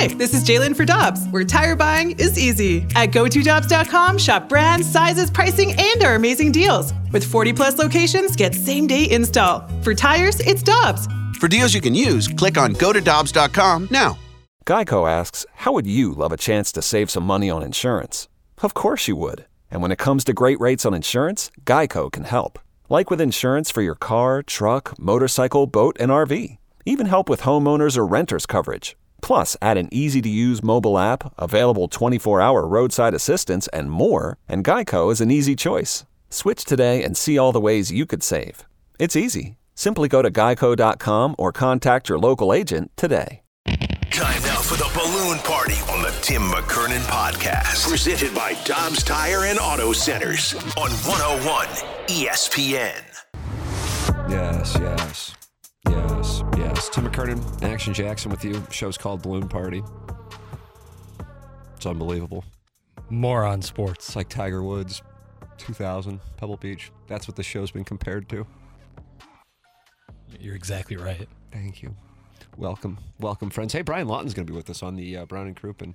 Hi, this is Jalen for Dobbs, where tire buying is easy. At GoToDobbs.com, shop brands, sizes, pricing, and our amazing deals. With 40 plus locations, get same day install. For tires, it's Dobbs. For deals you can use, click on gotodobbs.com now. Geico asks, How would you love a chance to save some money on insurance? Of course you would. And when it comes to great rates on insurance, Geico can help. Like with insurance for your car, truck, motorcycle, boat, and RV. Even help with homeowners or renters coverage. Plus, add an easy to use mobile app, available 24 hour roadside assistance, and more, and Geico is an easy choice. Switch today and see all the ways you could save. It's easy. Simply go to geico.com or contact your local agent today. Time now for the balloon party on the Tim McKernan podcast. Presented by Dobbs Tire and Auto Centers on 101 ESPN. Yes, yes, yes, yes. Tim McKernan, Action Jackson with you. Show's called Balloon Party. It's unbelievable. Moron sports. It's like Tiger Woods, 2000, Pebble Beach. That's what the show's been compared to. You're exactly right. Thank you. Welcome, welcome, friends. Hey, Brian Lawton's going to be with us on the uh, Brown and Crouppen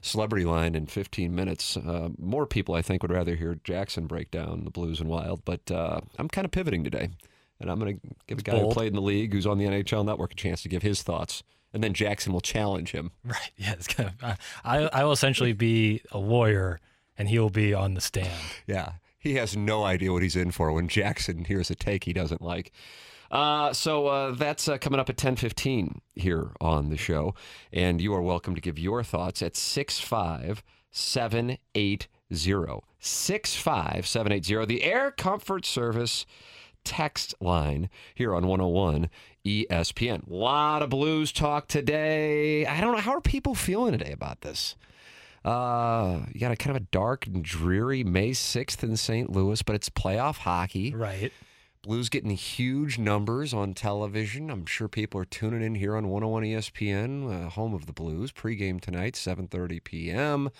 Celebrity Line in 15 minutes. Uh, more people, I think, would rather hear Jackson break down the Blues and Wild, but uh, I'm kind of pivoting today, and I'm going to give a guy who bold. played in the league, who's on the NHL Network, a chance to give his thoughts, and then Jackson will challenge him. Right. Yeah. It's kind of, I, I will essentially be a lawyer, and he will be on the stand. Yeah, he has no idea what he's in for when Jackson hears a take he doesn't like. Uh, so uh, that's uh, coming up at 10:15 here on the show, and you are welcome to give your thoughts at six five seven eight zero six five seven eight zero. The Air Comfort Service text line here on 101 ESPN. A lot of blues talk today. I don't know how are people feeling today about this. Uh, you got a kind of a dark and dreary May 6th in St. Louis, but it's playoff hockey. Right. Blues getting huge numbers on television. I'm sure people are tuning in here on 101 ESPN, uh, home of the Blues. Pregame tonight, 7:30 p.m.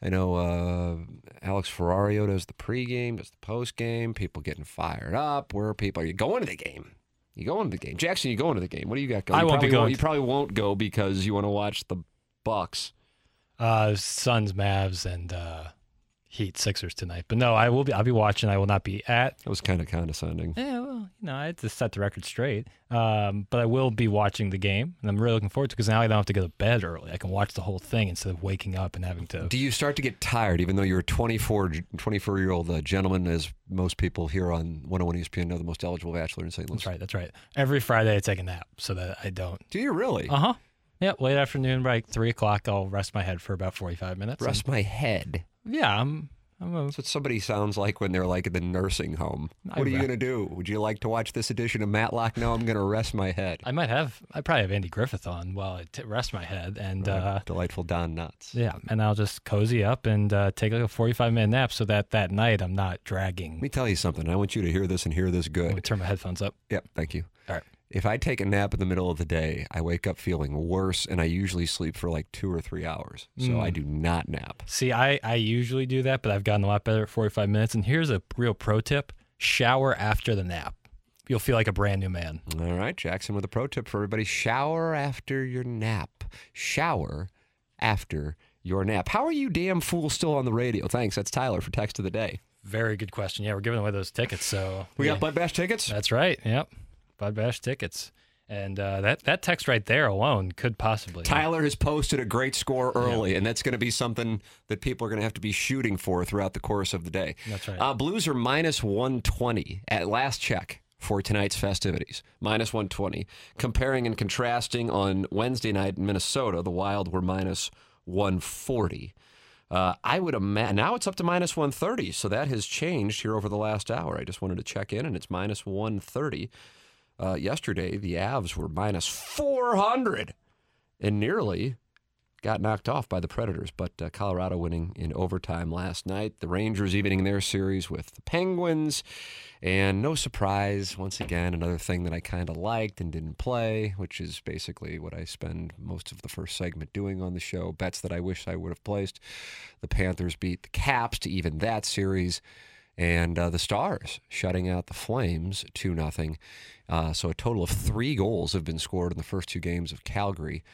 I know uh, Alex Ferrario does the pregame, does the postgame. People getting fired up. Where are people? Are you going to the game? You going to the game? Jackson, you going to the game? What do you got going? I You won't be going You probably won't go because you want to watch the Bucks. Uh, Suns, Mavs, and uh, Heat, Sixers tonight. But no, I will be. I'll be watching. I will not be at. That was kind of condescending. Yeah, well, you know, I had to set the record straight. Um, but I will be watching the game, and I'm really looking forward to because now I don't have to go to bed early. I can watch the whole thing instead of waking up and having to. Do you start to get tired, even though you're a 24, 24 year old uh, gentleman, as most people here on 101 ESPN know, the most eligible bachelor in St. Louis? That's right. That's right. Every Friday I take a nap so that I don't. Do you really? Uh huh. Yeah, late afternoon, like three o'clock. I'll rest my head for about forty-five minutes. Rest my head. Yeah, I'm. I'm a, That's what somebody sounds like when they're like in the nursing home. I What are you going to do? Would you like to watch this edition of Matlock? No, I'm going to rest my head. I might have. I probably have Andy Griffith on while I t- rest my head, and uh, Delightful Don Nuts. yeah, and I'll just cozy up and uh, take like a forty-five minute nap so that that night I'm not dragging. Let me tell you something. I want you to hear this and hear this good. Let me turn my headphones up. Yep, thank you. If I take a nap in the middle of the day, I wake up feeling worse, and I usually sleep for like two or three hours. So Mm. I do not nap. See, I I usually do that, but I've gotten a lot better at forty-five minutes. And here's a real pro tip: shower after the nap. You'll feel like a brand new man. All right, Jackson with a pro tip for everybody shower after your nap. Shower after your nap. How are you, damn fool, still on the radio? Thanks. That's Tyler for Text of the Day. Very good question. Yeah, we're giving away those tickets, so We yeah. got Bud Bash tickets? That's right. Yep. Bud Bash tickets. And uh, that, that text right there alone could possibly. Tyler has posted a great score early, and that's going to be something that people are going to have to be shooting for throughout the course of the day. That's right. Uh, Blues are minus 120 at last check for tonight's festivities. Minus 120. Comparing and contrasting on Wednesday night in Minnesota, the Wild were minus 140. Uh, I would imagine now it's up to minus 130, so that has changed here over the last hour. I just wanted to check in, and it's minus 130. Uh, yesterday, the Avs were minus 400 and nearly got knocked off by the Predators, but uh, Colorado winning in overtime last night. The Rangers evening their series with the Penguins. And no surprise, once again, another thing that I kind of liked and didn't play, which is basically what I spend most of the first segment doing on the show. Bets that I wish I would have placed. The Panthers beat the Caps to even that series. And uh, the Stars shutting out the Flames 2 0. Uh, so a total of three goals have been scored in the first two games of Calgary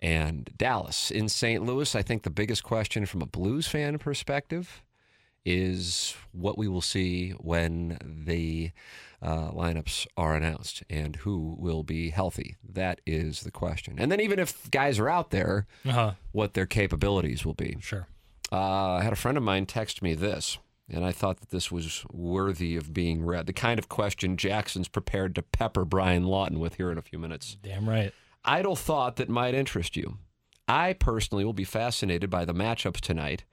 and Dallas. In St. Louis, I think the biggest question from a Blues fan perspective is what we will see when the uh, lineups are announced and who will be healthy. That is the question. And then, even if guys are out there, Uh-huh. what their capabilities will be. Sure. Uh, I had a friend of mine text me this, and I thought that this was worthy of being read. The kind of question Jackson's prepared to pepper Brian Lawton with here in a few minutes. Damn right. Idle thought that might interest you. I personally will be fascinated by the matchups tonight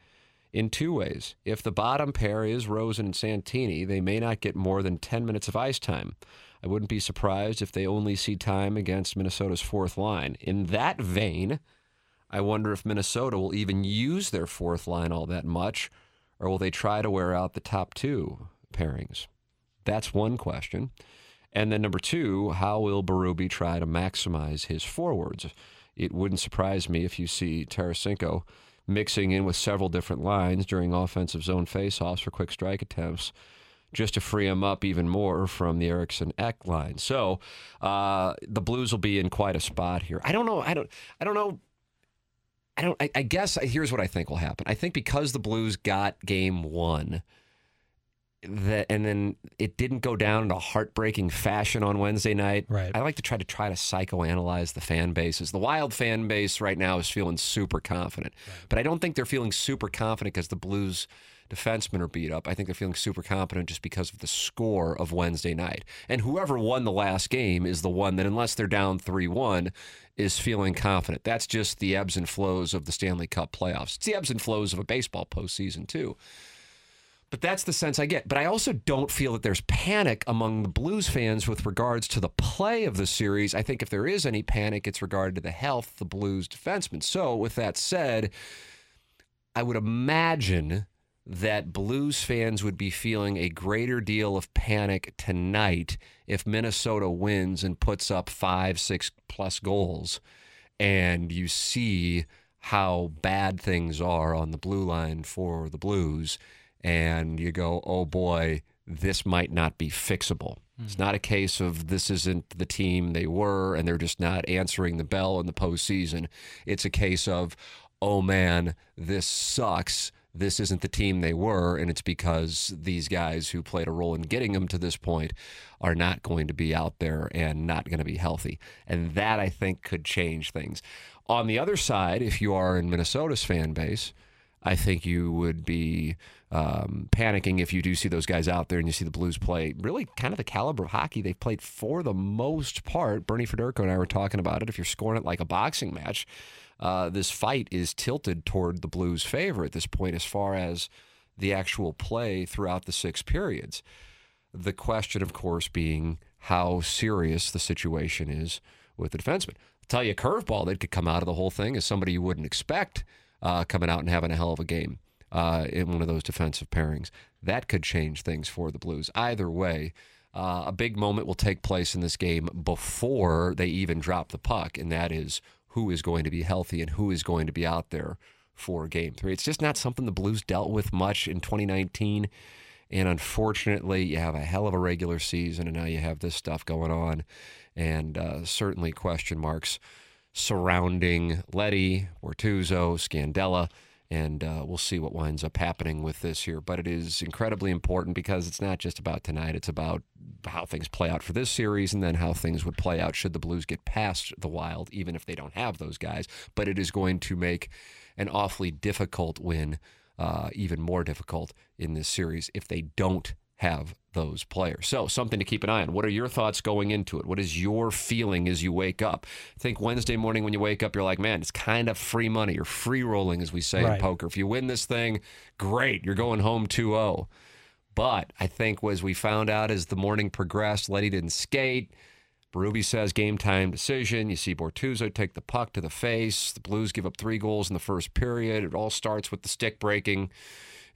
in two ways. If the bottom pair is Rosen and Santini, they may not get more than 10 minutes of ice time. I wouldn't be surprised if they only see time against Minnesota's fourth line. In that vein, I wonder if Minnesota will even use their fourth line all that much, or will they try to wear out the top two pairings? That's one question. And then number two, how will Berube try to maximize his forwards? It wouldn't surprise me if you see Tarasenko mixing in with several different lines during offensive zone faceoffs for quick strike attempts just to free him up even more from the Eriksson Ek line. So uh, the Blues will be in quite a spot here. I don't know. I don't. I don't know. I don't. I, I guess here's what I think will happen. I think because the Blues got Game One, that and then it didn't go down in a heartbreaking fashion on Wednesday night. Right. I like to try to try to psychoanalyze the fan bases. The Wild fan base right now is feeling super confident, but I don't think they're feeling super confident because the Blues defensemen are beat up. I think they're feeling super confident just because of the score of Wednesday night. And whoever won the last game is the one that, unless they're down 3 1, is feeling confident. That's just the ebbs and flows of the Stanley Cup playoffs. It's the ebbs and flows of a baseball postseason, too. But that's the sense I get. But I also don't feel that there's panic among the Blues fans with regards to the play of the series. I think if there is any panic, it's regarded to the health of the Blues defensemen. So, with that said, I would imagine that Blues fans would be feeling a greater deal of panic tonight if Minnesota wins and puts up five, six plus goals, and you see how bad things are on the blue line for the Blues, and you go, oh boy, this might not be fixable. Hmm. It's not a case of this isn't the team they were and they're just not answering the bell in the postseason. It's a case of, oh man, this sucks. This isn't the team they were, and it's because these guys who played a role in getting them to this point are not going to be out there and not going to be healthy. And that, I think, could change things. On the other side, if you are in Minnesota's fan base, I think you would be um, panicking if you do see those guys out there and you see the Blues play really kind of the caliber of hockey they've played for the most part. Bernie Federko and I were talking about it. If you're scoring it like a boxing match, uh, this fight is tilted toward the Blues' favor at this point as far as the actual play throughout the six periods. The question, of course, being how serious the situation is with the defenseman. I'll tell you, a curveball that could come out of the whole thing is somebody you wouldn't expect uh, coming out and having a hell of a game uh, in one of those defensive pairings. That could change things for the Blues. Either way, uh, a big moment will take place in this game before they even drop the puck, and that is who is going to be healthy and who is going to be out there for game three. It's just not something the Blues dealt with much in 2019. And unfortunately, you have a hell of a regular season, and now you have this stuff going on, and uh, certainly question marks surrounding Leddy, Bortuzzo, Scandella, and uh, we'll see what winds up happening with this here. But it is incredibly important because it's not just about tonight; it's about how things play out for this series, and then how things would play out should the Blues get past the Wild, even if they don't have those guys. But it is going to make an awfully difficult win uh, even more difficult in this series if they don't have those players. So, something to keep an eye on. What are your thoughts going into it? What is your feeling as you wake up? I think Wednesday morning when you wake up, you're like, man, it's kind of free money or free rolling, as we say Right. in poker. If you win this thing, great. You're going home 2 0. But I think as we found out as the morning progressed, Leddy didn't skate. Berube says game time decision. You see Bortuzzo take the puck to the face. The Blues give up three goals in the first period. It all starts with the stick breaking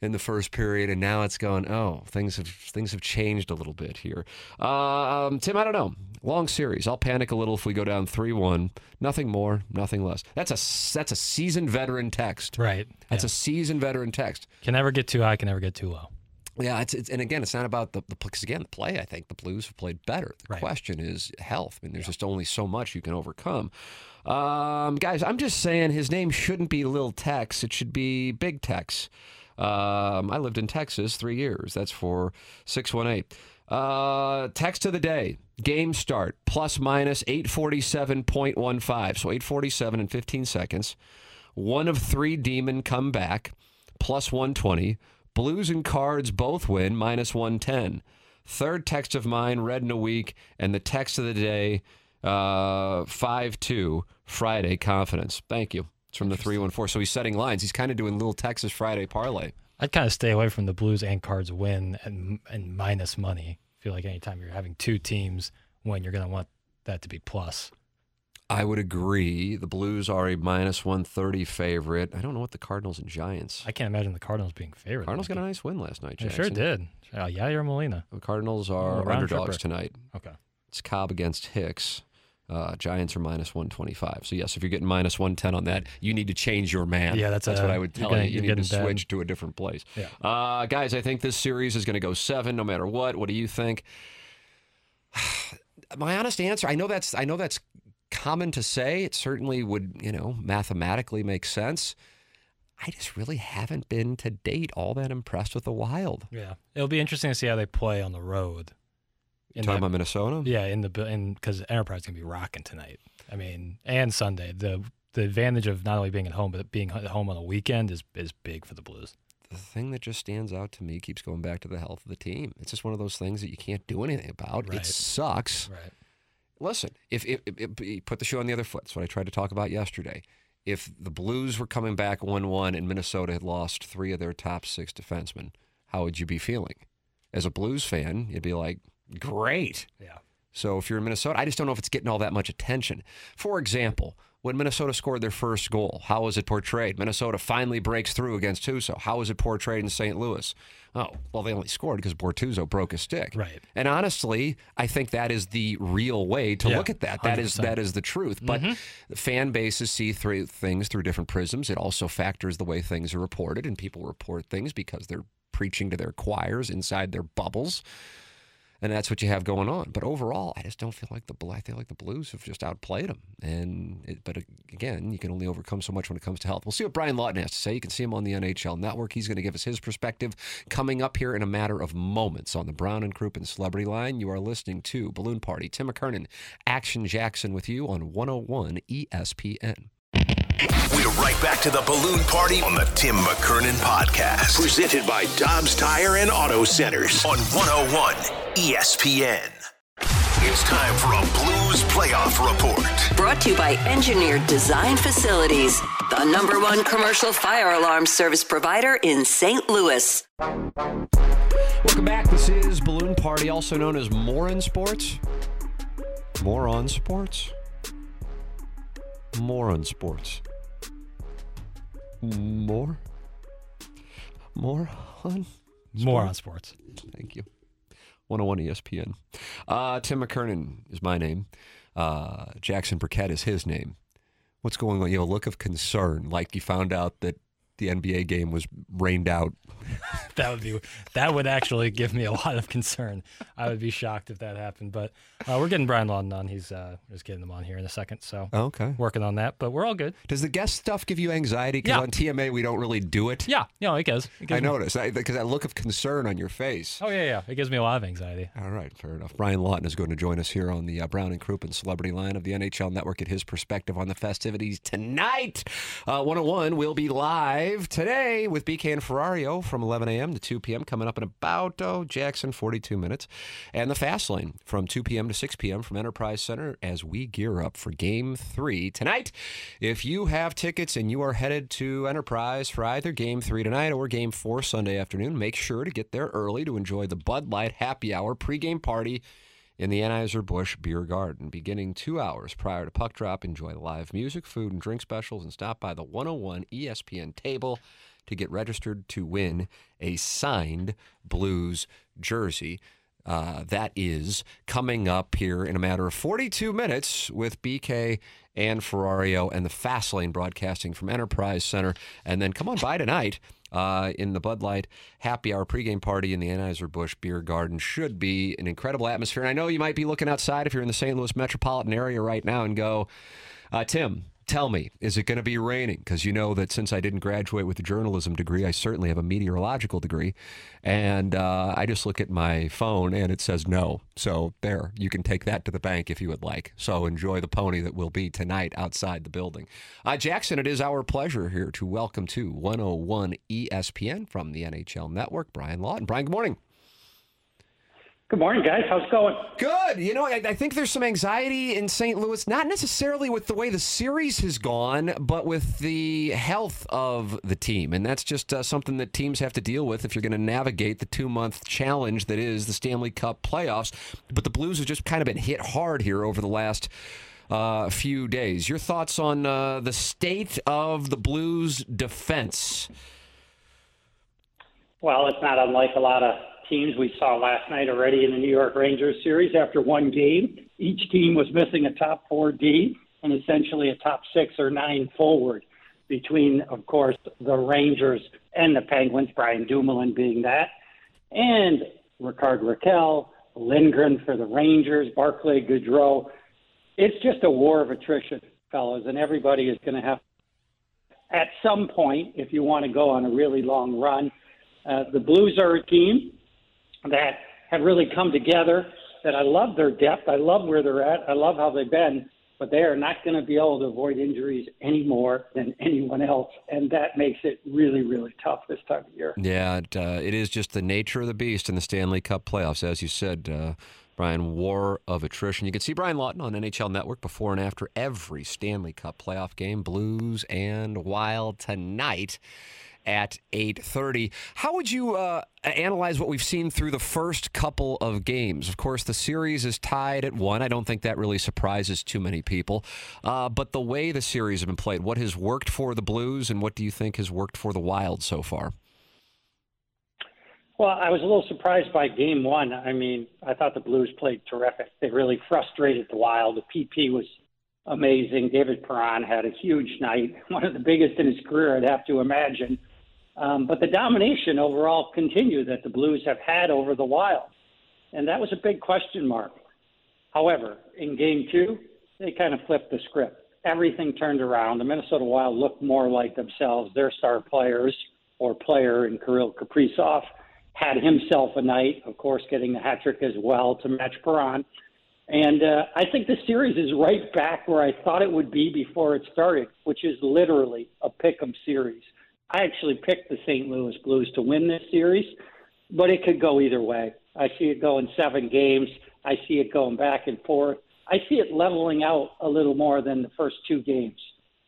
in the first period, and now it's going. Oh, things have things have changed a little bit here. Um, Tim, I don't know. Long series. I'll panic a little if we go down three one. Nothing more, nothing less. That's a that's a seasoned veteran text. Right. That's Yeah. a seasoned veteran text. Can never get too high, can never get too low. Yeah, it's, it's and again, it's not about the the because again, the play. I think the Blues have played better. The Right. question is health. I mean, there's just only so much you can overcome. Um, guys, I'm just saying his name shouldn't be Lil Tex. It should be Big Tex. Um, I lived in Texas three years. That's for six one eight. Uh, text of the day. Game start plus minus eight forty seven point one five. So eight forty seven in fifteen seconds. One of three demon come back, plus 120. Blues and cards both win, minus 110. Third text of mine, read in a week, and the text of the day, uh, 5 2, Friday, confidence. Thank you. It's from the 314. So he's setting lines. He's kind of doing little Texas Friday parlay. I'd kind of stay away from the Blues and Cards win and and minus money. I feel like anytime you're having two teams win, you're going to want that to be plus. I would agree. The Blues are a minus 130 favorite. I don't know what the Cardinals and Giants. I can't imagine the Cardinals being favored. Cardinals got a nice win last night, They Jackson. sure did. Uh, Yair Molina. The Cardinals are underdogs tripper. tonight. Okay. It's Cobb against Hicks. Uh, Giants are minus 125. So, yes, if you're getting minus 110 on that, you need to change your man. Yeah, that's that's what I would tell gonna- you. You need to getting bad. switch to a different place. Yeah. Uh, guys, I think this series is going to go seven no matter what. What do you think? My honest answer, I know that's I know that's common to say. It certainly would, you know, mathematically make sense. I just really haven't been to date all that impressed with the Wild. Yeah. It'll be interesting to see how they play on the road. In Talking about Minnesota? Yeah, in the in because Enterprise is gonna be rocking tonight. I mean, and Sunday. The the advantage of not only being at home but being at home on the weekend is is big for the Blues. the thing that just stands out to me keeps going back to the health of the team. It's just one of those things that you can't do anything about. It sucks. Right. Listen, if, if, if, if- put the shoe on the other foot, that's what I tried to talk about yesterday. If the Blues were coming back 1 1 and Minnesota had lost three of their top six defensemen, how would you be feeling? As a Blues fan, you'd be like, great. Yeah. So if you're in Minnesota, I just don't know if it's getting all that much attention. For example, when Minnesota scored their first goal, how was it portrayed? Minnesota finally breaks through against Husso. How was it portrayed in St. Louis? Oh, well, they only scored because Bortuzzo broke a stick. Right. And honestly, I think that is the real way to Yeah, look at that. That is 100%. that is the truth. But mm-hmm. the fan bases see through things through different prisms. It also factors the way things are reported, and people report things because they're preaching to their choirs inside their bubbles and that's what you have going on. But overall, I just don't feel like the I feel like the Blues have just outplayed them. And it, but again, you can only overcome so much when it comes to health. We'll see what Brian Lawton has to say. You can see him on the NHL Network. He's going to give us his perspective coming up here in a matter of moments on the Brown and Crouppen Celebrity Line. You are listening to Balloon Party. Tim McKernan, Action Jackson with you on 101 ESPN. We're right back to the balloon party on the Tim McKernan podcast. Presented by Dobbs Tire and Auto Centers on 101 ESPN. It's time for a Blues playoff report. Brought to you by Engineered Design Facilities, the number one commercial fire alarm service provider in St. Louis. Welcome back. This is Balloon Party, also known as Moron Sports. Moron Sports. Moron Sports. More. More on. More on sports. Thank you. 101 ESPN. Uh, Tim McKernan is my name. Uh, Jackson Burkett is his name. What's going on? You have a look of concern, like you found out that the NBA game was rained out. That would be that would actually give me a lot of concern. I would be shocked if that happened. But uh, we're getting Brian Lawton on. He's uh, just getting him on here in a second. So Okay. working on that. But we're all good. Does the guest stuff give you anxiety? Because Yeah. on TMA we don't really do it. Yeah. No, it does. It gives I me- noticed because that look of concern on your face. Oh yeah, yeah. It gives me a lot of anxiety. All right, fair enough. Brian Lawton is going to join us here on the uh, Brown and Crouppen Celebrity Line of the NHL Network at his perspective on the festivities tonight. Uh, 101 will be live today with BK and Ferrario from 11 a.m. to 2 p.m. coming up in about, oh, Jackson, 42 minutes. And the Fast Lane from 2 p.m. to 6 p.m. from Enterprise Center as we gear up for Game 3 tonight. If you have tickets and you are headed to Enterprise for either Game 3 tonight or Game 4 Sunday afternoon, make sure to get there early to enjoy the Bud Light Happy Hour pregame party in the Anheuser-Busch Beer Garden. Beginning two hours prior to puck drop, enjoy live music, food, and drink specials, and stop by the 101 ESPN table to get registered to win a signed Blues jersey. Uh, that is coming up here in a matter of 42 minutes with BK and Ferrario and the Fastlane broadcasting from Enterprise Center. And then come on by tonight uh, in the Bud Light Happy Hour pregame party in the Anheuser-Busch Beer Garden should be an incredible atmosphere. And I know you might be looking outside if you're in the St. Louis metropolitan area right now and go, uh, Tim, tell me, is it going to be raining? Because you know that since I didn't graduate with a journalism degree, I certainly have a meteorological degree. And uh, I just look at my phone and it says no. So there, you can take that to the bank if you would like. So enjoy the pony that will be tonight outside the building. Uh, Jackson, it is our pleasure here to welcome to 101 ESPN from the NHL Network, Brian Lawton. Brian, good morning. Good morning, guys. How's it going? Good. You know, I, I, think there's some anxiety in St. Louis, not necessarily with the way the series has gone, but with the health of the team. And that's just uh, something that teams have to deal with if you're going to navigate the two month challenge that is the Stanley Cup playoffs. But the Blues have just kind of been hit hard here over the last. Uh, few days. Your thoughts on uh, the state of the Blues defense? Well, it's not unlike a lot of teams we saw last night already in the New York Rangers series after one game. Each team was missing a top four D and essentially a top six or nine forward between, of course, the Rangers and the Penguins, Brian Dumoulin being that, and Rickard Rakell, Lindgren for the Rangers, Barclay Goodrow. It's just a war of attrition, fellas, and everybody is going to have, at some point, if you want to go on a really long run, uh, the Blues are a team that have really come together. That I love their depth. I love where they're at. I love how they've been. But they are not going to be able to avoid injuries any more than anyone else, and that makes it really, really tough this time of year. Yeah, it, uh, it is just the nature of the beast in the Stanley Cup playoffs, as you said. Uh, Brian, war of attrition. You can see Brian Lawton on NHL Network before and after every Stanley Cup playoff game, Blues and Wild tonight at 8:30. How would you uh, analyze what we've seen through the first couple of games? Of course, the series is tied at one. I don't think that really surprises too many people. Uh, but the way the series has been played, what has worked for the Blues, and what do you think has worked for the Wild so far? Well, I was a little surprised by game one. I mean, I thought the Blues played terrific. They really frustrated the Wild. The PP was amazing. David Perron had a huge night, one of the biggest in his career, I'd have to imagine. Um, but the domination overall continued that the Blues have had over the Wild. And that was a big question mark. However, in game two, they kind of flipped the script. Everything turned around. The Minnesota Wild looked more like themselves. Their star players or player in Kirill Kaprizov had himself a night, of course, getting the hat trick as well to match Perron. And uh, I think the series is right back where I thought it would be before it started, which is literally a pick 'em series. I actually picked the St. Louis Blues to win this series, but it could go either way. I see it going seven games. I see it going back and forth. I see it leveling out a little more than the first two games.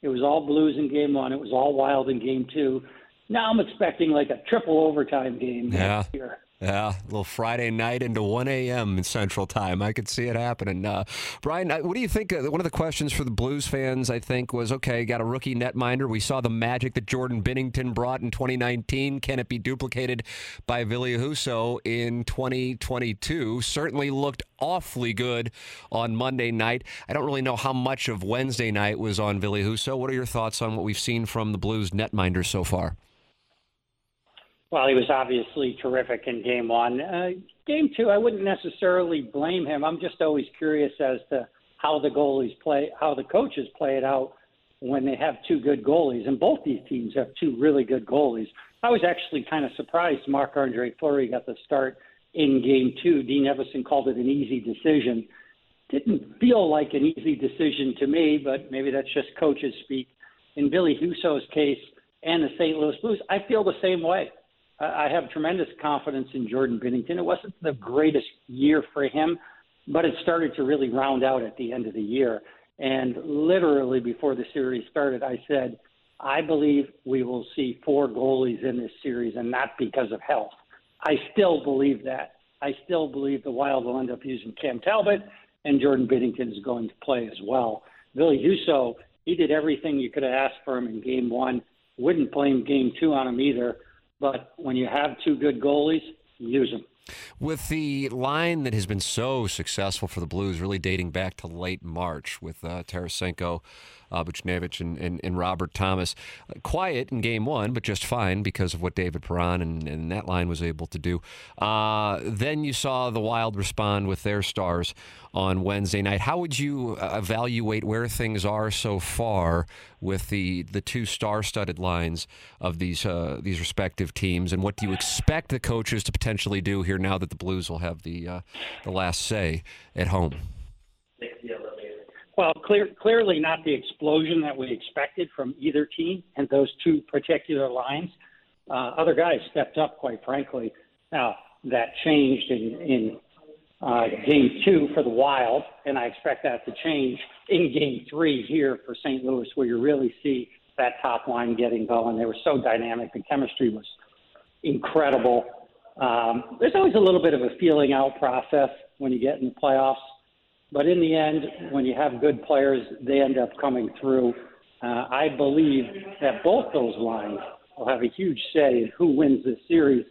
It was all Blues in game one. It was all Wild in game two. Now I'm expecting like a triple overtime game yeah. here. Yeah, a little Friday night into 1 a.m. in Central Time. I could see it happening. Uh, Brian, what do you think? Uh, one of the questions for the Blues fans, I think, was okay, got a rookie netminder. We saw the magic that Jordan Binnington brought in 2019. Can it be duplicated by Ville Husso in 2022? Certainly looked awfully good on Monday night. I don't really know how much of Wednesday night was on Ville Husso. What are your thoughts on what we've seen from the Blues netminder so far? Well, he was obviously terrific in game one. Uh, game two, I wouldn't necessarily blame him. I'm just always curious as to how the goalies play, how the coaches play it out when they have two good goalies. And both these teams have two really good goalies. I was actually kind of surprised Marc Andre Fleury got the start in game two. Dean Evason called it an easy decision. Didn't feel like an easy decision to me, but maybe that's just coaches speak. In Ville Husso's case and the St. Louis Blues, I feel the same way. I have tremendous confidence in Jordan Binnington. It wasn't the greatest year for him, but it started to really round out at the end of the year. And literally before the series started, I said, I believe we will see four goalies in this series, and not because of health. I still believe that. I still believe the Wild will end up using Cam Talbot, and Jordan Binnington is going to play as well. Ville Husso, he did everything you could have asked for him in game one. Wouldn't blame game two on him either. But when you have two good goalies, use them. With the line that has been so successful for the Blues, really dating back to late March with uh, Tarasenko, Buchnevich and, and, and, Robert Thomas. Uh, quiet in game one, but just fine because of what David Perron and, and that line was able to do. Uh, then you saw the Wild respond with their stars on Wednesday night. How would you uh, evaluate where things are so far with the, the two star-studded lines of these uh, these respective teams, and what do you expect the coaches to potentially do here now that the Blues will have the uh, the last say at home? Well, clear, clearly not the explosion that we expected from either team and those two particular lines. Uh, other guys stepped up, quite frankly. Now, that changed in, in uh, game two for the Wild, and I expect that to change in game three here for St. Louis, where you really see that top line getting going. They were so dynamic. The chemistry was incredible. Um, there's always a little bit of a feeling out process when you get in the playoffs. But in the end, when you have good players, they end up coming through. Uh, I believe that both those lines will have a huge say in who wins this series.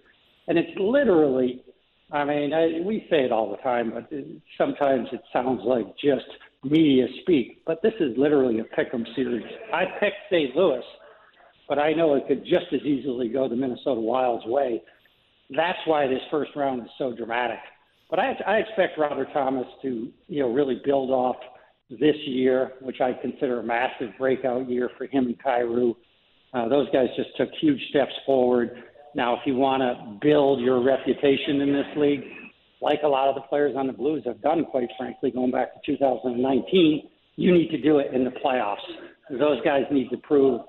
And it's literally, I mean, I, we say it all the time, but sometimes it sounds like just media speak. But this is literally a pick 'em series. I picked St. Louis, but I know it could just as easily go the Minnesota Wild's way. That's why this first round is so dramatic. But I, I expect Robert Thomas to, you know, really build off this year, which I consider a massive breakout year for him and Kyrou. Uh, those guys just took huge steps forward. Now, if you want to build your reputation in this league, like a lot of the players on the Blues have done, quite frankly, going back to 2019, you need to do it in the playoffs. Those guys need to prove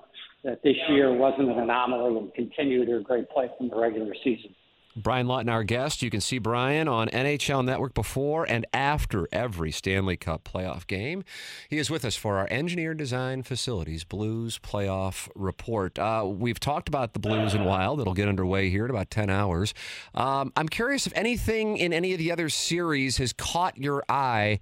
that this year wasn't an anomaly and continue their great play from the regular season. Brian Lawton, our guest. You can see Brian on NHL Network before and after every Stanley Cup playoff game. He is with us for our Engineer Design Facilities Blues Playoff Report. Uh, we've talked about the Blues and Wild. It'll get underway here in about 10 hours. Um, I'm curious if anything in any of the other series has caught your eye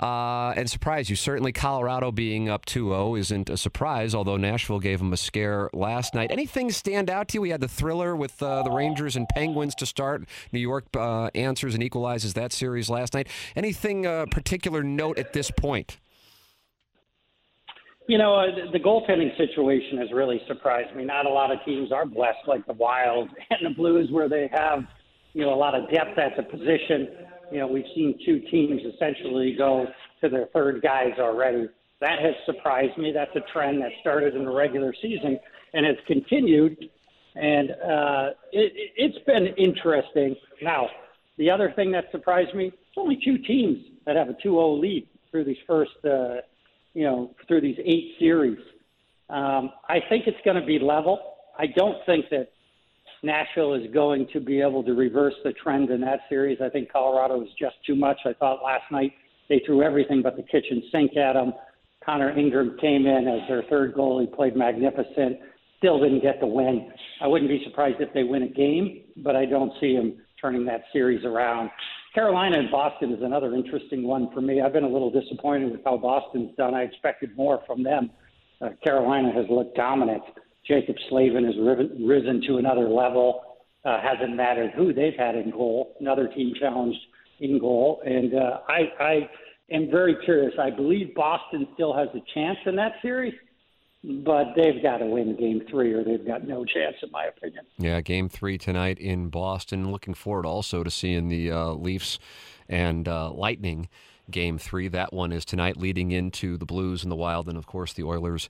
uh, and surprised you. Certainly, Colorado being up 2 0 isn't a surprise, although Nashville gave them a scare last night. Anything stand out to you? We had the thriller with uh, the Rangers and Penguins to start. New York uh, answers and equalizes that series last night. Anything uh, particular note at this point? You know, uh, the goaltending situation has really surprised me. Not a lot of teams are blessed like the Wild and the Blues, where they have, you know, a lot of depth at the position. You know, we've seen two teams essentially go to their third guys already. That has surprised me. That's a trend that started in the regular season and has continued and uh, it, it's been interesting. Now, the other thing that surprised me: it's only two teams that have a 2-0 lead through these first, uh, you know, through these eight series. Um, I think it's going to be level. I don't think that Nashville is going to be able to reverse the trend in that series. I think Colorado is just too much. I thought last night they threw everything but the kitchen sink at them. Connor Ingram came in as their third goalie, played magnificent still didn't get the win. I wouldn't be surprised if they win a game, but I don't see them turning that series around. Carolina and Boston is another interesting one for me. I've been a little disappointed with how Boston's done. I expected more from them. Uh, Carolina has looked dominant. Jaccob Slavin has risen to another level. Uh, hasn't mattered who they've had in goal. Another team challenged in goal, and uh, I, I am very curious. I believe Boston still has a chance in that series but they've got to win game three or they've got no chance, in my opinion. Yeah, game three tonight in Boston. Looking forward also to seeing the uh, Leafs and uh, Lightning game three. That one is tonight, leading into the Blues and the Wild, and of course the Oilers.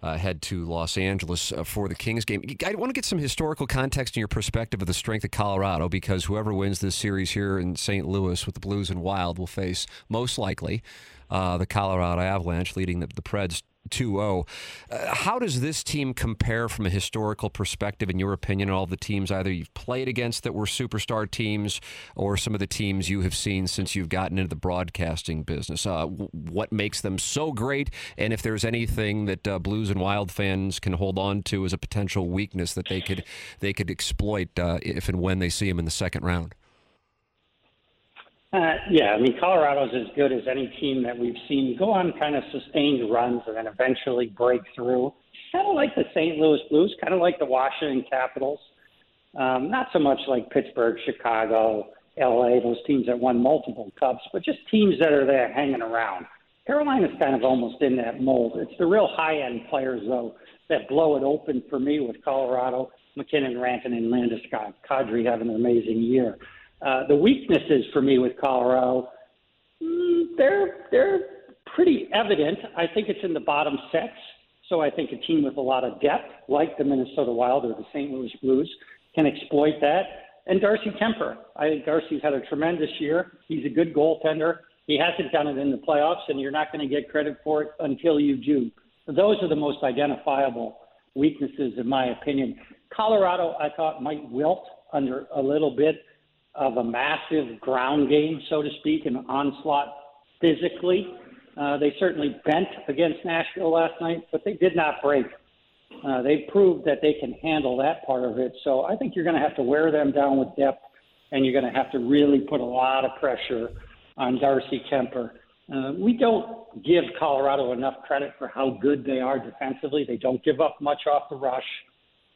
Uh, head to Los Angeles uh, for the Kings game. I want to get some historical context in your perspective of the strength of Colorado because whoever wins this series here in St. Louis with the Blues and Wild will face most likely uh, the Colorado Avalanche, leading the, the Preds 2 0. Uh, how does this team compare from a historical perspective, in your opinion, all the teams either you've played against that were superstar teams or some of the teams you have seen since you've gotten into the broadcasting business? Uh, what makes them so great? And if there's anything that uh, Blues and Wild fans can hold on to as a potential weakness that they could, they could exploit uh, if and when they see them in the second round? Uh, yeah, I mean, Colorado's as good as any team that we've seen go on kind of sustained runs and then eventually break through. Kind of like the St. Louis Blues, kind of like the Washington Capitals. Um, not so much like Pittsburgh, Chicago, LA, those teams that won multiple cups, but just teams that are there hanging around. Carolina's kind of almost in that mold. It's the real high end players, though, that blow it open for me with Colorado, MacKinnon, Rankin, and Landeskog. Kadri having an amazing year. Uh, the weaknesses for me with Colorado, mm, they're they're pretty evident. I think it's in the bottom six. So I think a team with a lot of depth, like the Minnesota Wild or the St. Louis Blues, can exploit that. And Darcy Kuemper, I think Darcy's had a tremendous year. He's a good goaltender. He hasn't done it in the playoffs, and you're not going to get credit for it until you do. Those are the most identifiable weaknesses, in my opinion. Colorado, I thought, might wilt under a little bit of a massive ground game, so to speak, an onslaught physically. Uh, they certainly bent against Nashville last night, but they did not break. Uh, they proved that they can handle that part of it. So I think you're going to have to wear them down with depth, and you're going to have to really put a lot of pressure on Darcy Kuemper. Uh, we don't give Colorado enough credit for how good they are defensively. They don't give up much off the rush.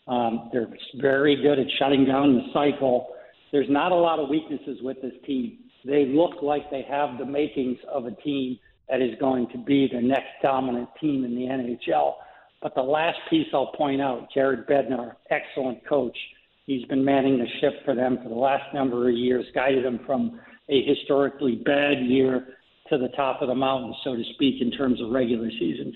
Um, they're very good at shutting down the cycle. There's not a lot of weaknesses with this team. They look like they have the makings of a team that is going to be the next dominant team in the NHL. But the last piece I'll point out, Jared Bednar, excellent coach. He's been manning the ship for them for the last number of years, guided them from a historically bad year to the top of the mountain, so to speak, in terms of regular seasons.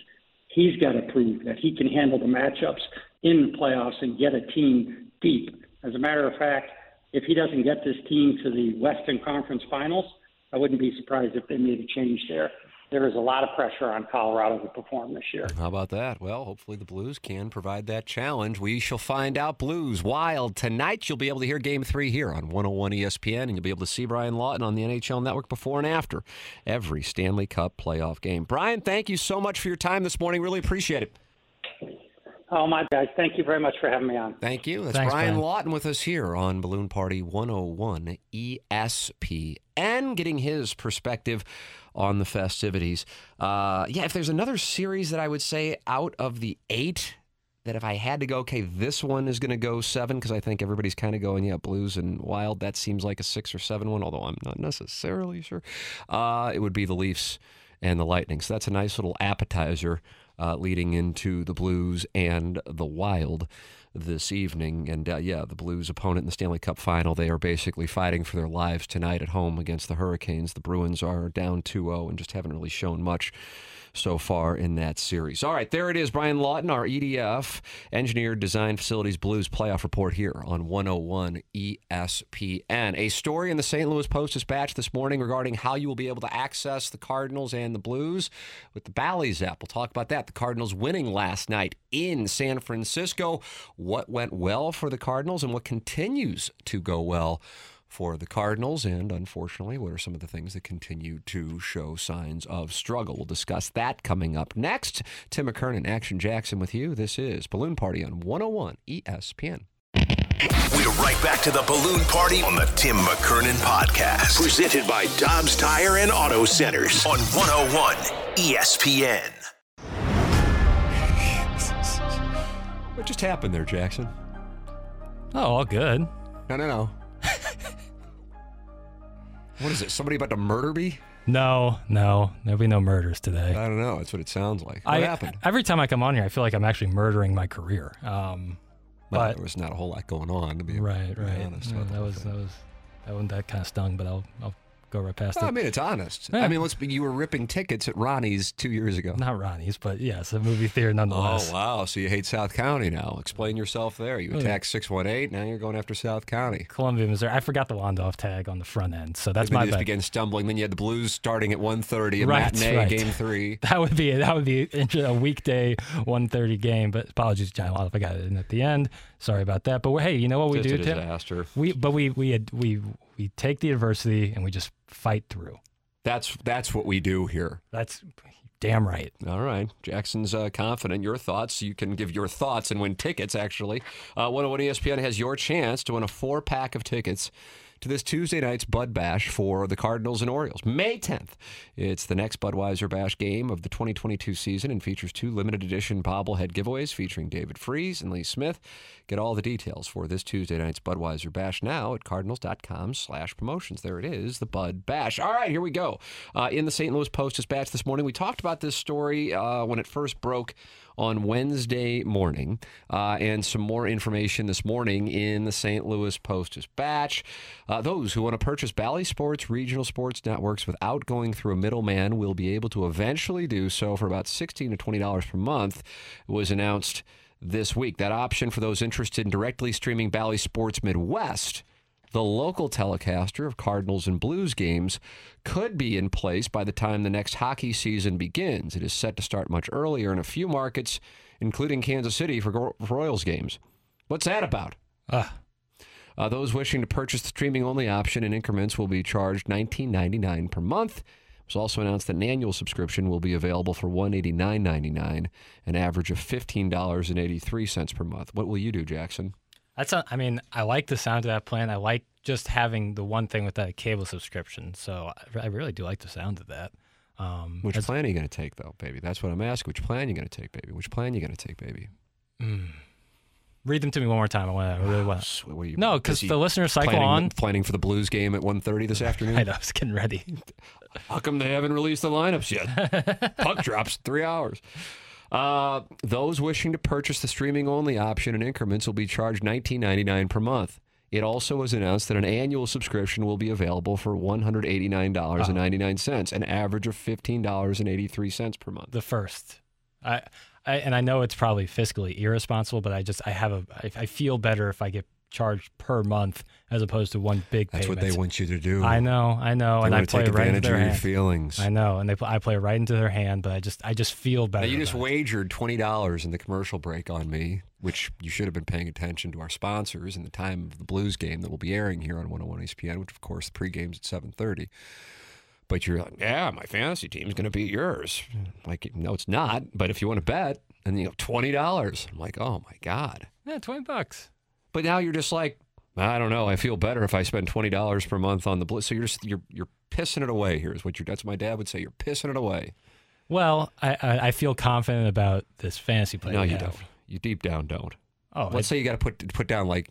He's got to prove that he can handle the matchups in the playoffs and get a team deep. As a matter of fact, if he doesn't get this team to the Western Conference Finals, I wouldn't be surprised if they made a change there there is a lot of pressure on Colorado to perform this year. How about that? Well, hopefully the Blues can provide that challenge. We shall find out. Blues Wild tonight. You'll be able to hear Game Three here on 101 ESPN, and you'll be able to see Brian Lawton on the NHL Network before and after every Stanley Cup playoff game. Brian, thank you so much for your time this morning. Really appreciate it. Oh, my guys. Thank you very much for having me on. Thank you. That's Thanks, Brian Brian. Lawton with us here on Balloon Party 101 ESPN, getting his perspective on the festivities. Uh, yeah, if there's another series that I would say out of the eight, that if I had to go, okay, this one is going to go seven because I think everybody's kind of going, yeah, Blues and Wild. That seems like a six or seven one, although I'm not necessarily sure. Uh, it would be the Leafs and the Lightning. So that's a nice little appetizer Uh, leading into the Blues and the Wild this evening. And uh, yeah, the Blues' opponent in the Stanley Cup final, they are basically fighting for their lives tonight at home against the Hurricanes. The Bruins are down 2 0 and just haven't really shown much so far in that series. All right, there it is. Brian Lawton, our EDF, Engineered Design Facilities Blues playoff report here on 101 ESPN. A story in the St. Louis Post Dispatch this morning regarding how you will be able to access the Cardinals and the Blues with the Bally's app. We'll talk about that. The Cardinals winning last night in San Francisco. What went well for the Cardinals and what continues to go well for the Cardinals, and unfortunately, what are some of the things that continue to show signs of struggle? We'll discuss that coming up next. Tim McKernan, Action Jackson with you. This is Balloon Party on 101 ESPN. We're right back to the balloon party on the Tim McKernan podcast, presented by Dobbs Tire and Auto Centers on 101 ESPN. What just happened there, Jackson? Oh, all good. No, no, no. what is it? Somebody about to murder me? No, no, there'll be no murders today. I don't know. That's what it sounds like. What I, happened? Every time I come on here, I feel like I'm actually murdering my career. Um, Well, but there was not a whole lot going on, to be right, right. honest. Yeah, that was that was that one that kind of stung, but I'll I'll go right past Well, I mean, it's honest. Yeah. I mean, let's be, you were ripping tickets at Ronnie's two years ago. Not Ronnie's, but yes, a movie theater nonetheless. Oh, wow. So you hate South County now. Explain yourself there. You Oh, attacked 618. Now you're going after South County. Columbia, Missouri. I forgot the Wandoff tag on the front end, so that's Then my just began stumbling. Then you had the Blues starting at 1.30, a Right, matinee, right. game three. That would be that would be a weekday 1:30 game. But apologies, John Waddle, if I got it in at the end. Sorry about that. But hey, you know what we do, a Tim? disaster. We but we we had, we we take the adversity and we just fight through. That's, that's what we do here. That's damn right. All right. Jackson's uh, confident. Your thoughts. You can give your thoughts and win tickets, actually. Uh, 101 ESPN has your chance to win a four pack of tickets to this Tuesday night's Bud Bash for the Cardinals and Orioles. May 10th. It's the next Budweiser Bash game of the 2022 season and features two limited edition bobblehead giveaways featuring David Freese and Lee Smith. Get all the details for this Tuesday night's Budweiser Bash now at cardinals.com slash promotions. There it is, the Bud Bash. All right, here we go. Uh, in the St. Louis Post-Dispatch this morning, we talked about this story uh, when it first broke on Wednesday morning, uh, and some more information this morning in the St. Louis Post Dispatch. Uh, those who want to purchase Bally Sports regional sports networks without going through a middleman will be able to eventually do so for about 16 to $20 per month, was announced this week. That option for those interested in directly streaming Bally Sports Midwest the local telecaster of Cardinals and Blues games could be in place by the time the next hockey season begins. It is set to start much earlier in a few markets, including Kansas City for Royals games. What's that about? Ah. Uh, those wishing to purchase the streaming only option in increments will be charged $19.99 per month. It was also announced that an annual subscription will be available for $189.99, an average of $15.83 per month. What will you do, Jackson? That's I mean, I like the sound of that plan. I like just having the one thing with that cable subscription. So I, I really do like the sound of that. Um, Which plan are you going to take, though, baby? That's what I'm asking. Which plan are you going to take, baby? Which plan are you going to take, baby? Mm. Read them to me one more time. I want. I really want. You, no, because the listeners cycle planning, on. Planning for the Blues game at 1.30 this afternoon. I know. I was getting ready. How come they haven't released the lineups yet? Puck drops three hours. Uh, those wishing to purchase the streaming only option in increments will be charged $19.99 per month. It also was announced that an annual subscription will be available for $189.99, an average of $15.83 per month. The first. I, I and I know it's probably fiscally irresponsible, but I just I have a I, I feel better if I get charged per month as opposed to one big That's payment. what they want you to do. I know, I know, they and want I to play take right into advantage their of your hand. feelings. I know, and they I play right into their hand, but I just I just feel better. Now you just wagered twenty dollars in the commercial break on me, which you should have been paying attention to our sponsors in the time of the Blues game that will be airing here on 101 ESPN, which of course the pregame's at seven thirty. But you're like, yeah, my fantasy team's going to beat yours. Like, no, it's not. But if you want to bet, and you know, twenty dollars. I'm like, oh my god. Yeah, twenty bucks. But now you're just like, I don't know. I feel better if I spend twenty dollars per month on the Blues. So you're just you're you're pissing it away. Here's what your that's what my dad would say. You're pissing it away. Well, I I, I feel confident about this fantasy play. no, you have. don't. You deep down don't. Oh, let's say you got to put put down like,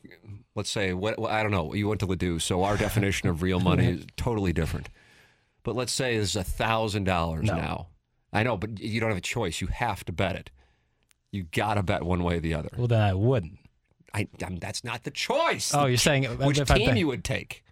let's say what I don't know. You went to Ledoux, so our definition of real money is totally different. But let's say it's a thousand dollars now. I know, but you don't have a choice. You have to bet it. You got to bet one way or the other. well, then I wouldn't. I, that's not the choice. Oh, The you're saying uh, uh, which if team bet- you would take?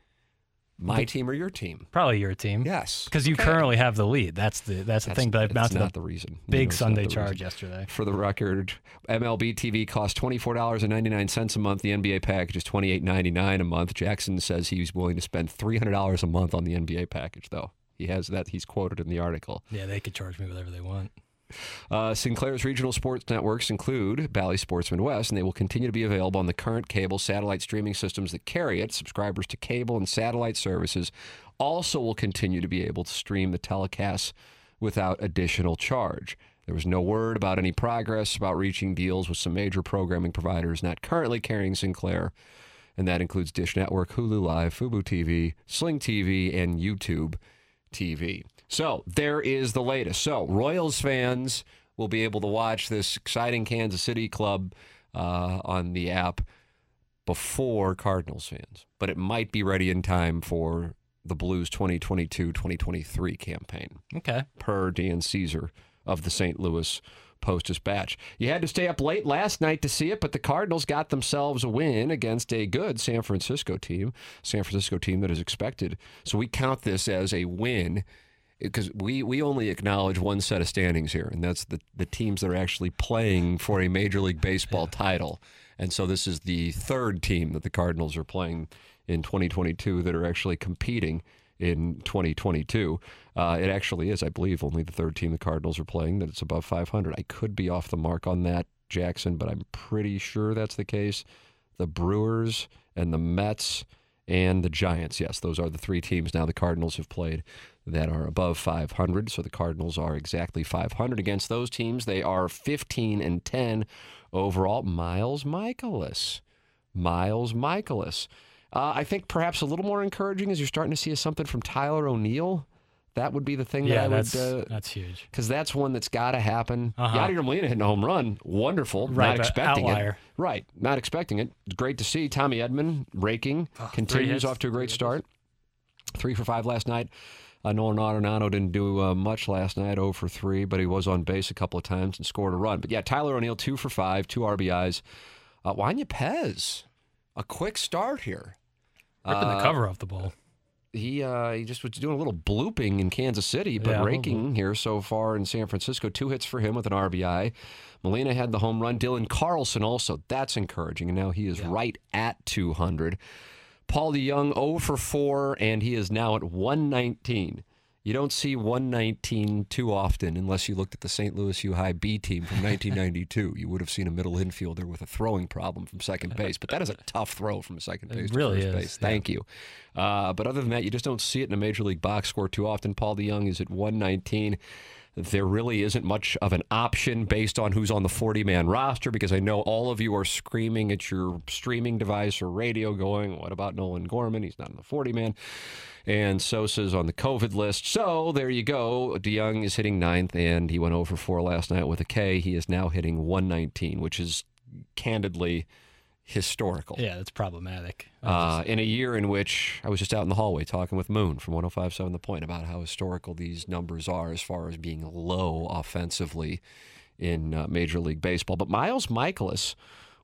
My team or your team? Probably your team. Yes, Because you Okay. currently have the lead. That's the that's the That's- thing. But that's mounted not the reason. Big Sunday charge reason. yesterday. For the record, MLB TV costs twenty four dollars and ninety nine cents a month. The NBA package is twenty eight ninety nine a month. Jackson says he's willing to spend three hundred dollars a month on the NBA package, though. He has that. He's quoted in the article. Yeah, they could charge me whatever they want. Uh, Sinclair's regional sports networks include Bally Sports Midwest, and they will continue to be available on the current cable satellite streaming systems that carry it. Subscribers to cable and satellite services also will continue to be able to stream the telecasts without additional charge. There was no word about any progress about reaching deals with some major programming providers not currently carrying Sinclair, and that includes Dish Network, Hulu Live, Fubo TV, Sling TV, and YouTube TV. So there is the latest. So Royals fans will be able to watch this exciting Kansas City club uh, on the app before Cardinals fans, but it might be ready in time for the Blues 2022-2023 campaign Okay. per Dan Caesar of the St. Louis Post Dispatch. You had to stay up late last night to see it, but the Cardinals got themselves a win against a good San Francisco team, San Francisco team that is expected. So we count this as a win because we, we only acknowledge one set of standings here, and that's the, the teams that are actually playing for a Major League Baseball title. And so this is the third team that the Cardinals are playing in 2022 that are actually competing in 2022. Uh, it actually is, I believe, only the third team the Cardinals are playing that it's above 500. I could be off the mark on that, Jackson, but I'm pretty sure that's the case. The Brewers and the Mets and the Giants. Yes, those are the three teams now the Cardinals have played that are above 500. So the Cardinals are exactly 500 against those teams. They are 15 and 10 overall. Miles Mikolas. Miles Mikolas. Uh, I think perhaps a little more encouraging is you're starting to see something from Tyler O'Neill. That would be the thing Yeah, that I would. that's uh, that's huge. because that's one that's got to happen. Uh-huh. Yadier Molina hitting a home run, wonderful. Right, not but expecting outlier. it. Right, not expecting it. Great to see Tommy Edman raking, continues off to a great three start. Three for five last night. Uh, Nolan Arenado didn't do uh, much last night, 0 for 3, but he was on base a couple of times and scored a run. But yeah, Tyler O'Neill, 2 for 5, two RBIs. Uh, Juan Yepez, a quick start here. Ripping Uh, the cover off the ball. He uh, he just was doing a little blooping in Kansas City, but Yeah, raking here so far in San Francisco. Two hits for him with an RBI. Molina had the home run. Dylan Carlson also. That's encouraging. And now he is right at 200. Paul DeJong 0 for 4, and he is now at 119. You don't see 119 too often unless you looked at the St. Louis U High B team from 1992. you would have seen a middle infielder with a throwing problem from second base, but that is a tough throw from second It base to really first is, base. yeah. Thank you. Uh, but other than that, you just don't see it in a major league box score too often. Paul DeJong is at 119 there really isn't much of an option based on who's on the 40 man roster because I know all of you are screaming at your streaming device or radio going, What about Nolan Gorman? He's not on the 40 man. And Sosa's on the COVID list. So there you go. DeJong is hitting ninth, and he went over 4 last night with a K. He is now hitting 119, which is candidly historical. Yeah, that's problematic. Uh, in a year in which I was just out in the hallway talking with Moon from 1057 The Point about how historical these numbers are as far as being low offensively in uh, Major League Baseball. But Miles Mikolas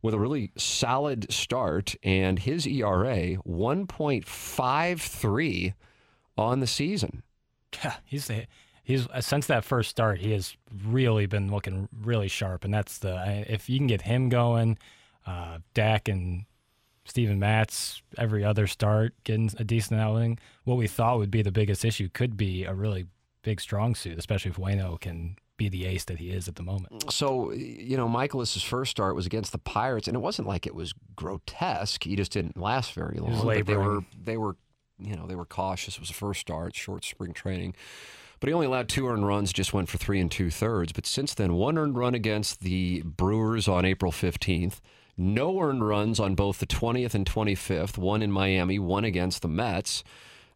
with a really solid start and his ERA 1.53 on the season. Yeah, he's the he's uh, since that first start, he has really been looking really sharp, and that's the if you can get him going, uh, Dak and Steven Matz every other start getting a decent outing. What we thought would be the biggest issue could be a really big strong suit, especially if Wayno can be the ace that he is at the moment. So, you know, Mikolas' first start was against the Pirates, and it wasn't like it was grotesque. He just didn't last very long. but they were, they were, you know, they were cautious. It was the first start, short spring training. But he only allowed two earned runs, just went for three and two thirds. But since then, one earned run against the Brewers on April 15th, no earned runs on both the 20th and 25th, one in Miami, one against the Mets.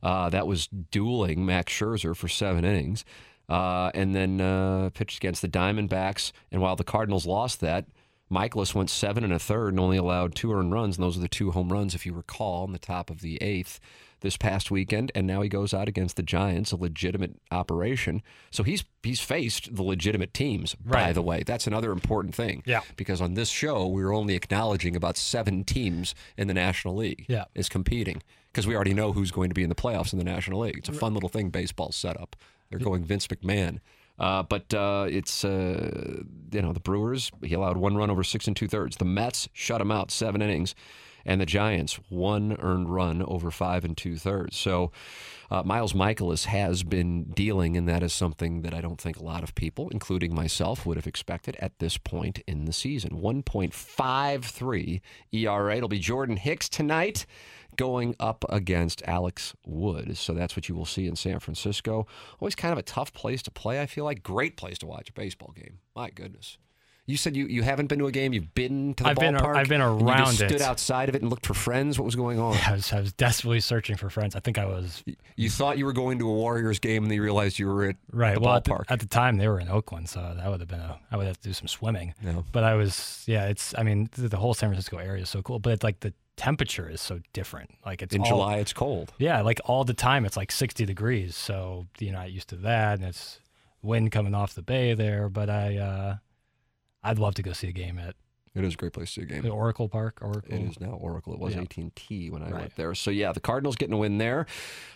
Uh, that was dueling Max Scherzer for seven innings. Uh, and then uh, pitched against the Diamondbacks. And while the Cardinals lost that, Mikolas went seven and a third and only allowed two earned runs. And those are the two home runs, if you recall, in the top of the eighth this past weekend. And now he goes out against the Giants, a legitimate operation. So he's he's faced the legitimate teams, by the way. That's another important thing. Yeah. Because on this show, we're only acknowledging about seven teams in the National League Yeah. is competing because we already know who's going to be in the playoffs in the National League. It's a fun little thing baseball set up. They're going Vince McMahon. Uh, but uh, it's uh, you know the Brewers. He allowed one run over six and two thirds. The Mets shut him out seven innings, and the Giants one earned run over five and two thirds. So uh, Miles Mikolas has been dealing, and that is something that I don't think a lot of people, including myself, would have expected at this point in the season. 1.53 ERA. It'll be Jordan Hicks tonight going up against Alex Wood. So that's what you will see in San Francisco. Always kind of a tough place to play, I feel like. Great place to watch a baseball game. My goodness. You said you, you haven't been to a game. You've been to the I've been a- ballpark. I've been around you just stood it. outside of it and looked for friends. What was going on? I was, I was desperately searching for friends. I think I was You thought you were going to a Warriors game, and then you realized you were at right. the well, at the, ballpark. at the time they were in Oakland, so that would have been a. I would have to do some swimming. No. But I was, yeah. It's. I mean, the, the whole San Francisco area is so cool, but it's like the temperature is so different. Like it's in all- July, it's cold. Yeah, like all the time it's like 60 degrees. So you're not used to that, and it's wind coming off the bay there. But I, uh, I'd love to go see a game at It is a great place to see a game. the Oracle Park. Oracle. It is now Oracle. It was Yeah. AT&T when I Right. went there. So yeah, the Cardinals getting a win there.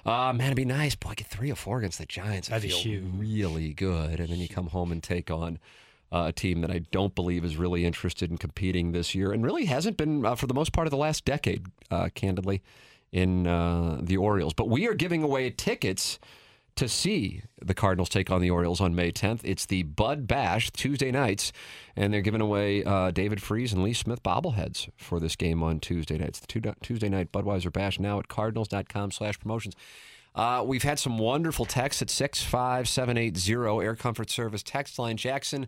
Uh, man, it'd be nice. Boy, get three or four against the Giants. I That'd be feel huge. really good. And then you come home and take on uh, a team that I don't believe is really interested in competing this year, and really hasn't been uh, for the most part of the last decade, uh, candidly, in uh, the Orioles. But we are giving away tickets to see the Cardinals take on the Orioles on May 10th. It's the Bud Bash Tuesday nights, and they're giving away uh, David Freese and Lee Smith bobbleheads for this game on Tuesday nights. The Tuesday night Budweiser Bash now at cardinals.com slash promotions. Uh, we've had some wonderful texts at 65780 Air Comfort Service text line. Jackson,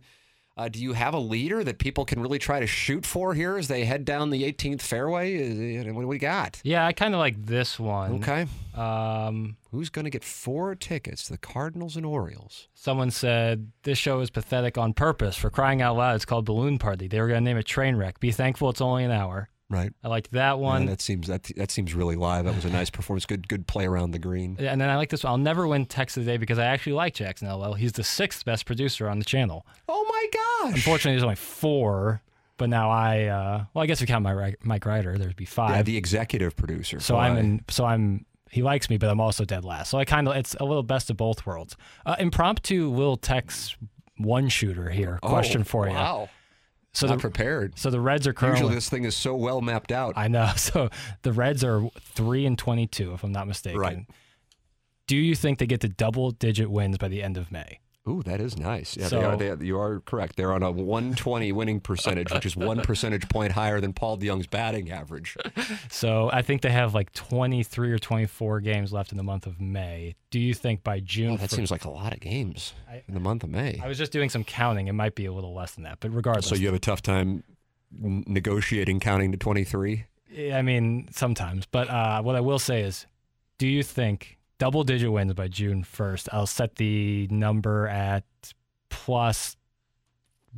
Uh, do you have a leader that people can really try to shoot for here as they head down the 18th fairway? What do we got? Yeah, I kind of like this one. Okay. Um, Who's going to get four tickets? The Cardinals and Orioles. someone said this show is pathetic on purpose. For crying out loud, it's called Balloon Party. They were going to name it Trainwreck. Be thankful it's only an hour. Right. I liked that one. that seems that that seems really live. That was a nice performance. Good good play around the green. Yeah, and then I like this one. I'll never win text of the day because I actually like Jackson LL. He's the sixth best producer on the channel. Oh my gosh! Unfortunately, there's only four, but now I, uh, well, I guess if you count my Mike Ryder, there'd be five. Yeah, the executive producer. so I'm in. So I'm. He likes me, but I'm also dead last. So I kind of. It's a little best of both worlds. Uh, impromptu Will Tex one shooter here. Question Oh, for you. Wow. So Not the prepared. so the Reds are currently. Usually this thing is so well mapped out. I know. So the Reds are three and twenty-two, if I'm not mistaken. Right. Do you think they get to double-digit wins by the end of May? Ooh, that is nice. Yeah, they are. They, you are correct. They're on a 120 winning percentage, which is one percentage point higher than Paul DeJong's batting average. So I think they have like 23 or 24 games left in the month of May. Do you think by June? Oh, that fir- seems like a lot of games in the month of May. I was just doing some counting. It might be a little less than that, but regardless. So you have a tough time negotiating counting to 23. I mean, sometimes. But uh, what I will say is, do you think double digit wins by June 1st? I'll set the number at plus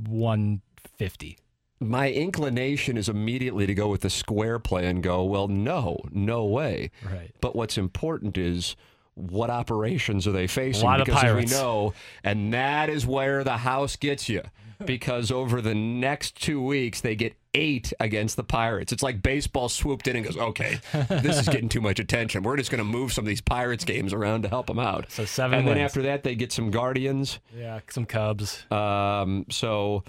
150. My inclination is immediately to go with the square play and go, well, no, no way. Right. But what's important is what operations are they facing? because as we know, and that is where the house gets you. Because over the next two weeks, they get eight against the Pirates. It's like baseball swooped in and goes, okay, this is getting too much attention. We're just going to move some of these Pirates games around to help them out. So seven And then after that, they get some Guardians. Yeah, some Cubs. Um, so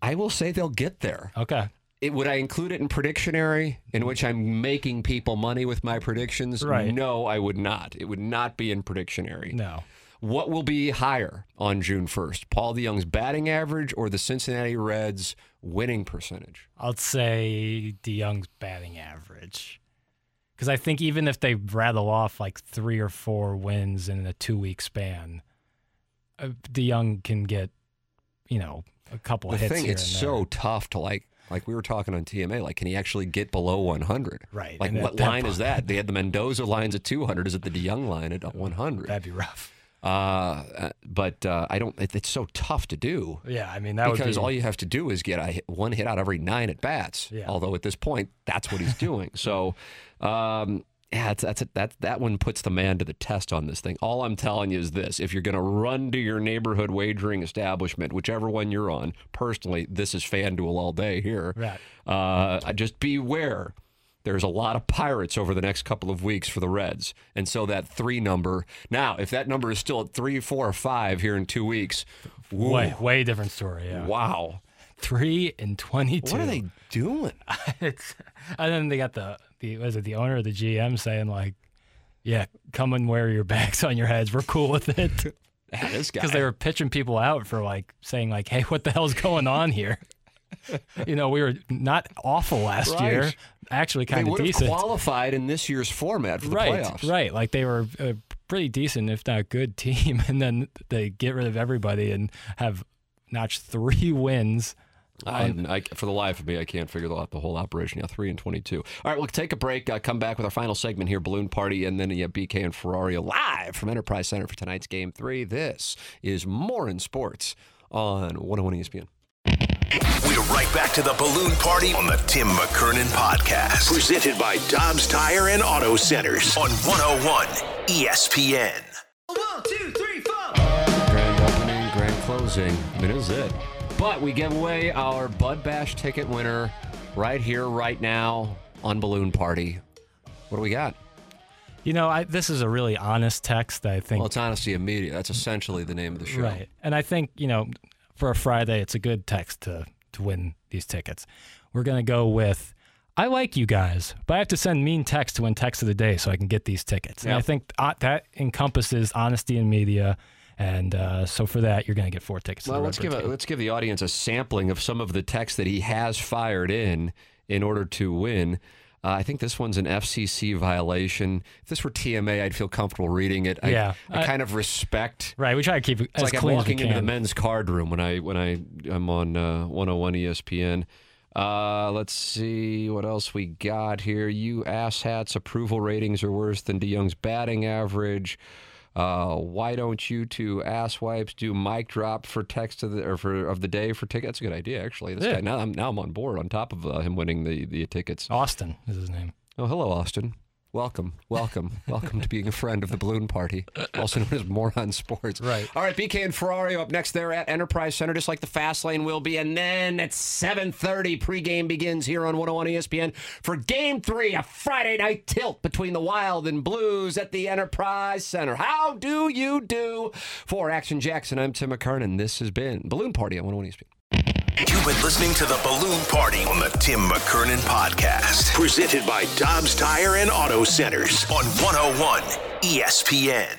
I will say they'll get there. Okay. It, would I include it in Predictionary, in which I'm making people money with my predictions? Right. No, I would not. It would not be in Predictionary. No. What will be higher on June 1st? Paul DeJong's batting average or the Cincinnati Reds winning percentage? I'll say DeJong's batting average. Because I think even if they rattle off like three or four wins in a two week span, uh, DeJong can get, you know, a couple The hits thing, it's so tough to like. Like we were talking on TMA, like can he actually get below 100? Right, Like and what that line is that? They had the Mendoza lines at 200. Is it the DeJong line at 100? That'd be rough. Uh, uh, but uh, I don't. It, it's so tough to do. Yeah, I mean that because be all you have to do is get a hit, one hit out every nine at bats. Yeah. Although at this point, that's what he's doing. so, um, yeah, that's that's it. That that one puts the man to the test on this thing. All I'm telling you is this: if you're going to run to your neighborhood wagering establishment, whichever one you're on, personally, this is FanDuel all day here. Right. Uh, just beware. There's a lot of pirates over the next couple of weeks for the Reds, and so that three number. Now, if that number is still at three, four, or five here in two weeks, woo, way way different story. Yeah, wow. three and twenty two. What are they doing? it's and then they got the the was it the owner of the GM saying like, yeah, come and wear your bags on your heads. We're cool with it this guy. because they were pitching people out for like saying like, hey, what the hell's going on here? you know, we were not awful last Right. year, actually kind of decent. qualified in this year's format for the right, playoffs. right. Like they were a pretty decent, if not good team, and then they get rid of everybody and have notched three wins. I, I, for the life of me, I can't figure out the whole operation. Yeah, three and twenty-two. All right, we'll take a break. Uh, come back with our final segment here, balloon party, and then yeah, BK and Ferrari live from Enterprise Center for tonight's game three. This is more in sports on 101 ESPN. We're right back to the balloon party on the Tim McKernan podcast. Presented by Dobbs Tire and Auto Centers on 101 ESPN. One, two, three, four. Grand opening, grand closing. I mean, this is it. But we give away our Bud Bash ticket winner right here, right now on Balloon Party. What do we got? You know, I, this is a really honest text. I think Well, it's Honesty and Media. That's essentially the name of the show. Right. And I think, you know, for a Friday, it's a good text to, to win these tickets. We're going to go with I like you guys, but I have to send mean text to win text of the day so I can get these tickets. And I think uh, that encompasses honesty in media. And uh, so for that, you're going to get four tickets. Well, let's give a, let's give the audience a sampling of some of the texts that he has fired in in order to win. Uh, I think this one's an FCC violation. If this were TMA, I'd feel comfortable reading it. I, Yeah. I, I- kind of respect. Right. We try to keep it It's as like I'm clean as we walking into the men's card room when I when I I'm on uh, 101 ESPN. Uh, let's see what else we got here. You asshats approval ratings are worse than DeJong's batting average. Uh, why don't you two asswipes do mic drop for text of the or for of the day for tickets? That's a good idea, actually. This Yeah. guy now I'm now I'm on board. On top of uh, him winning the the tickets. Austin is his name. Oh, hello, Austin. Welcome, welcome, welcome to being a friend of the Balloon Party, also known as Moron Sports. Right. All right, BK and Ferrari up next there at Enterprise Center, just like the fast lane will be. And then at 7.30, pregame begins here on 101 ESPN for Game 3, a Friday night tilt between the Wild and Blues at the Enterprise Center. How do you do? For Action Jackson, I'm Tim McKernan. This has been Balloon Party on 101 ESPN. You've been listening to the Balloon Party on the Tim McKernan Podcast. Presented by Dobbs Tire and Auto Centers on 101 ESPN.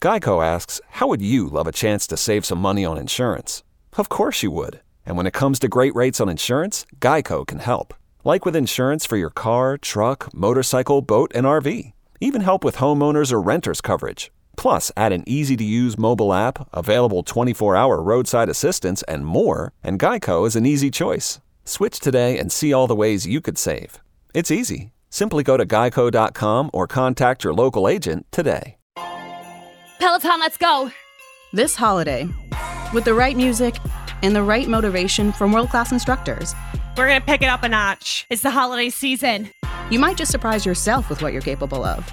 Geico asks, How would you love a chance to save some money on insurance? Of course you would. And when it comes to great rates on insurance, Geico can help. Like with insurance for your car, truck, motorcycle, boat, and RV. Even help with homeowners or renters coverage. Plus, add an easy to use mobile app, available 24 hour roadside assistance, and more, and Geico is an easy choice. Switch today and see all the ways you could save. It's easy. Simply go to geico.com or contact your local agent today. Peloton, let's go. This holiday, with the right music and the right motivation from world class instructors, We're going to pick it up a notch. It's the holiday season. you might just surprise yourself with what you're capable of.